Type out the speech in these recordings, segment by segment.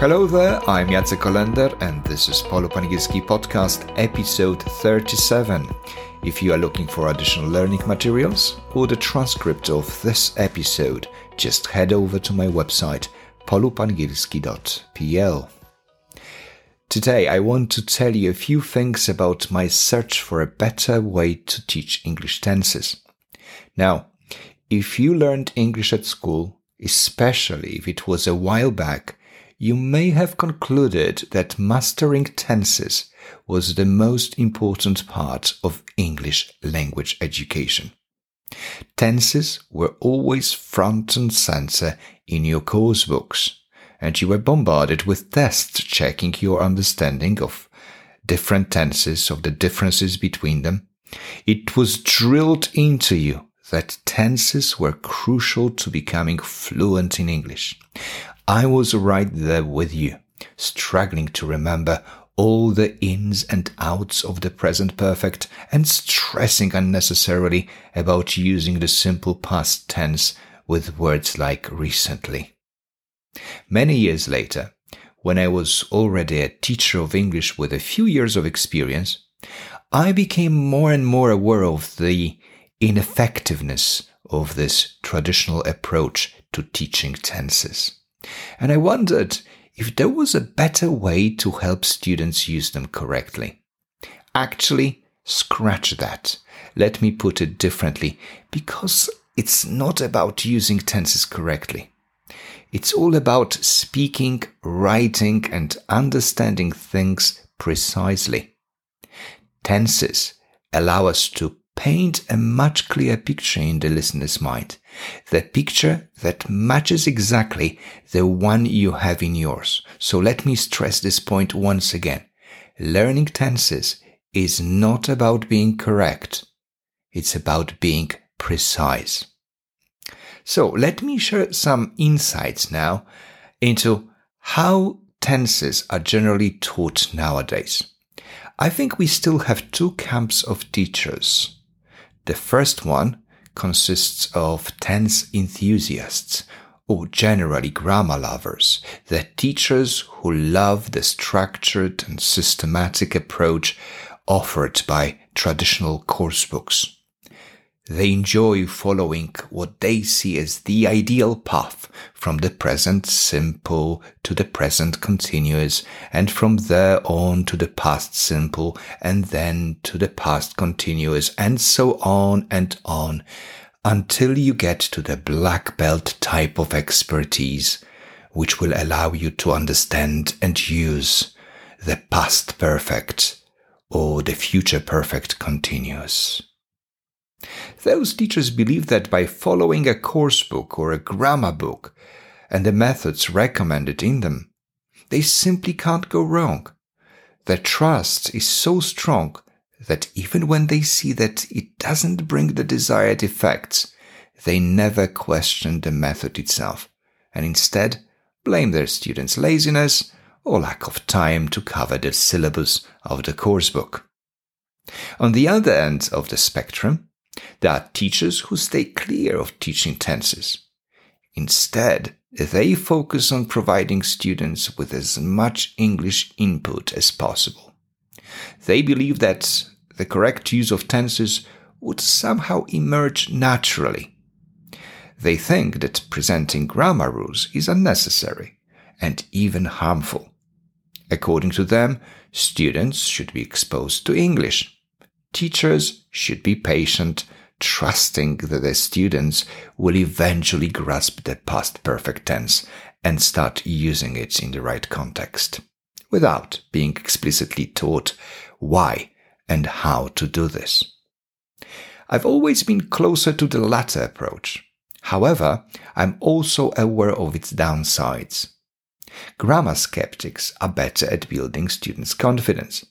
Hello there, I'm Jacek Kolender and this is PoLoop Angielski Podcast, episode 37. If you are looking for additional learning materials or the transcript of this episode, just head over to my website poloopangielski.pl. Today, I want to tell you a few things about my search for a better way to teach English tenses. Now, if you learned English at school, especially if it was a while back, you may have concluded that mastering tenses was the most important part of English language education. Tenses were always front and center in your course books, and you were bombarded with tests checking your understanding of different tenses, of the differences between them. It was drilled into you that tenses were crucial to becoming fluent in English. I was right there with you, struggling to remember all the ins and outs of the present perfect and stressing unnecessarily about using the simple past tense with words like recently. Many years later, when I was already a teacher of English with a few years of experience, I became more and more aware of the ineffectiveness of this traditional approach to teaching tenses. And I wondered if there was a better way to help students use them correctly. Actually, scratch that. Let me put it differently, because it's not about using tenses correctly. It's all about speaking, writing, and understanding things precisely. Tenses allow us to paint a much clearer picture in the listener's mind. The picture that matches exactly the one you have in yours. So let me stress this point once again. Learning tenses is not about being correct. It's about being precise. So let me share some insights now into how tenses are generally taught nowadays. I think we still have two camps of teachers. The first one consists of tense enthusiasts, or generally grammar lovers, the teachers who love the structured and systematic approach offered by traditional course books. They enjoy following what they see as the ideal path from the present simple to the present continuous and from there on to the past simple and then to the past continuous and so on and on until you get to the black belt type of expertise, which will allow you to understand and use the past perfect or the future perfect continuous. Those teachers believe that by following a course book or a grammar book and the methods recommended in them, they simply can't go wrong. Their trust is so strong that even when they see that it doesn't bring the desired effects, they never question the method itself and instead blame their students' laziness or lack of time to cover the syllabus of the course book. On the other end of the spectrum, there are teachers who stay clear of teaching tenses. Instead, they focus on providing students with as much English input as possible. They believe that the correct use of tenses would somehow emerge naturally. They think that presenting grammar rules is unnecessary and even harmful. According to them, students should be exposed to English Teachers should be patient, trusting that their students will eventually grasp the past perfect tense and start using it in the right context, without being explicitly taught why and how to do this. I've always been closer to the latter approach. However, I'm also aware of its downsides. Grammar skeptics are better at building students' confidence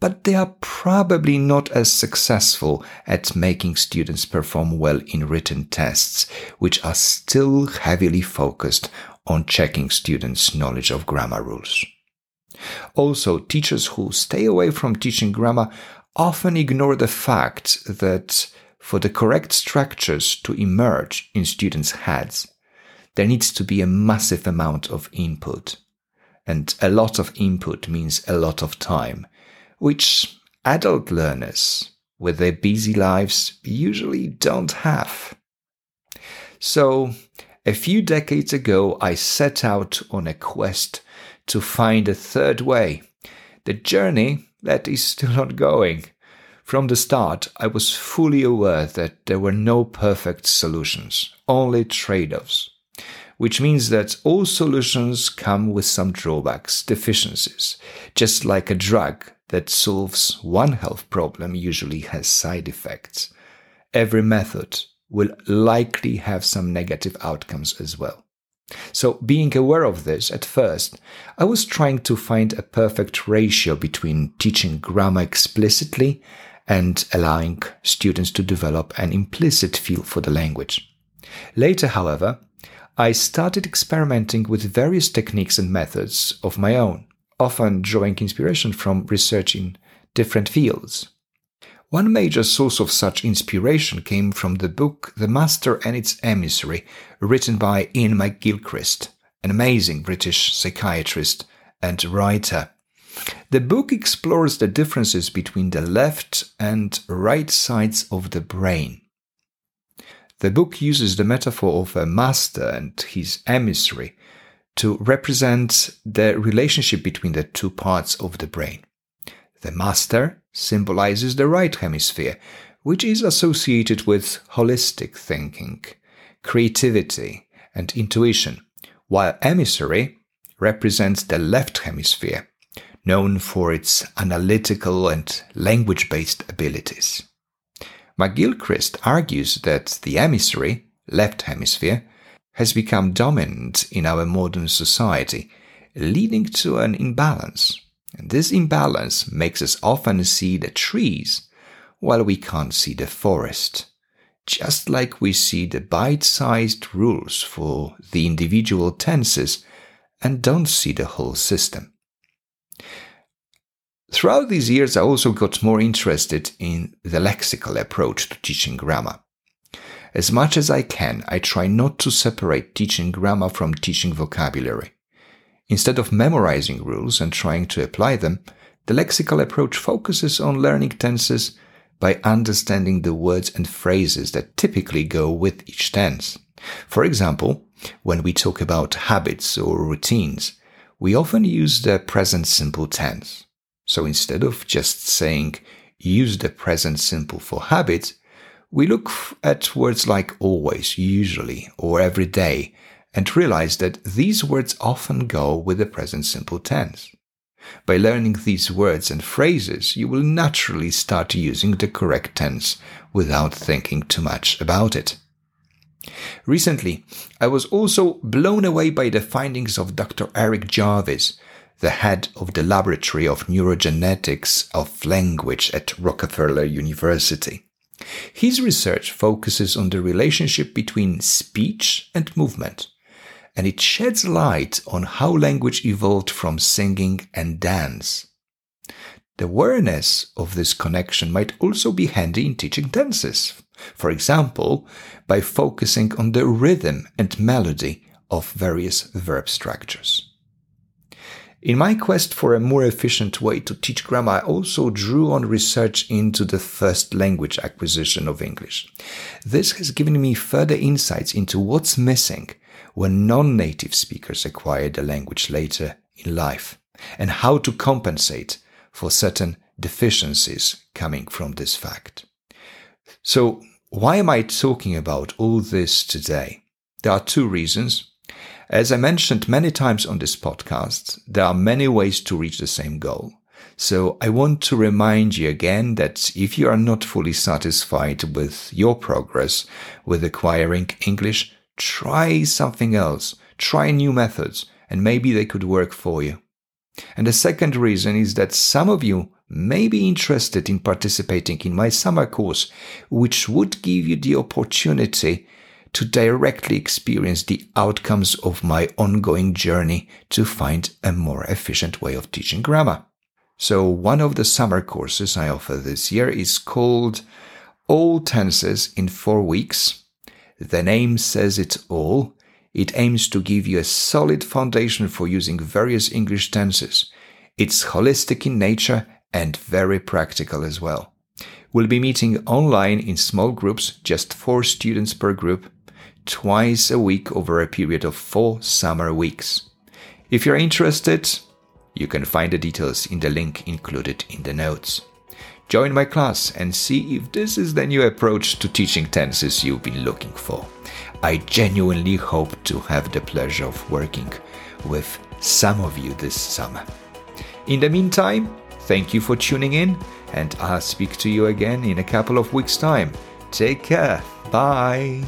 but they are probably not as successful at making students perform well in written tests, which are still heavily focused on checking students' knowledge of grammar rules. Also, teachers who stay away from teaching grammar often ignore the fact that for the correct structures to emerge in students' heads, there needs to be a massive amount of input. and a lot of input means a lot of time, which adult learners with their busy lives usually don't have. So, a few decades ago, I set out on a quest to find a third way. The journey that is still ongoing. From the start, I was fully aware that there were no perfect solutions, only trade offs which means that all solutions come with some drawbacks, deficiencies. Just like a drug that solves one health problem usually has side effects. Every method will likely have some negative outcomes as well. So, being aware of this at first, I was trying to find a perfect ratio between teaching grammar explicitly and allowing students to develop an implicit feel for the language. Later, however, I started experimenting with various techniques and methods of my own, often drawing inspiration from research in different fields. One major source of such inspiration came from the book The Master and Its Emissary, written by Iain McGilchrist, an amazing British psychiatrist and writer. The book explores the differences between the left and right sides of the brain. The book uses the metaphor of a master and his emissary to represent the relationship between the two parts of the brain. The master symbolizes the right hemisphere, which is associated with holistic thinking, creativity, and intuition, while emissary represents the left hemisphere, known for its analytical and language based abilities. McGilchrist argues that the emissary, left hemisphere, has become dominant in our modern society, leading to an imbalance. And this imbalance makes us often see the trees while we can't see the forest. Just like we see the bite sized rules for the individual tenses and don't see the whole system. Throughout these years, I also got more interested in the lexical approach to teaching grammar. As much as I can, I try not to separate teaching grammar from teaching vocabulary. Instead of memorizing rules and trying to apply them, the lexical approach focuses on learning tenses by understanding the words and phrases that typically go with each tense. For example, when we talk about habits or routines, we often use the present simple tense. So instead of just saying use the present simple for habits, we look at words like always, usually, or every day and realize that these words often go with the present simple tense. By learning these words and phrases, you will naturally start using the correct tense without thinking too much about it. Recently, I was also blown away by the findings of Dr. Eric Jarvis, the head of the Laboratory of Neurogenetics of Language at Rockefeller University. His research focuses on the relationship between speech and movement, and it sheds light on how language evolved from singing and dance. The awareness of this connection might also be handy in teaching tenses, for example, by focusing on the rhythm and melody of various verb structures. In my quest for a more efficient way to teach grammar, I also drew on research into the first language acquisition of English. This has given me further insights into what's missing when non-native speakers acquire the language later in life and how to compensate for certain deficiencies coming from this fact. So why am I talking about all this today? There are two reasons. As I mentioned many times on this podcast, there are many ways to reach the same goal. So I want to remind you again that if you are not fully satisfied with your progress with acquiring English, try something else. Try new methods and maybe they could work for you. And the second reason is that some of you may be interested in participating in my summer course, which would give you the opportunity to directly experience the outcomes of my ongoing journey to find a more efficient way of teaching grammar. So one of the summer courses I offer this year is called All Tenses in Four Weeks. The name says it all. It aims to give you a solid foundation for using various English tenses. It's holistic in nature and very practical as well. We'll be meeting online in small groups, just four students per group, twice a week over a period of four summer weeks. If you're interested, you can find the details in the link included in the notes. Join my class and see if this is the new approach to teaching tenses you've been looking for. I genuinely hope to have the pleasure of working with some of you this summer. In the meantime, thank you for tuning in, and I'll speak to you again in a couple of weeks' time. Take care. Bye.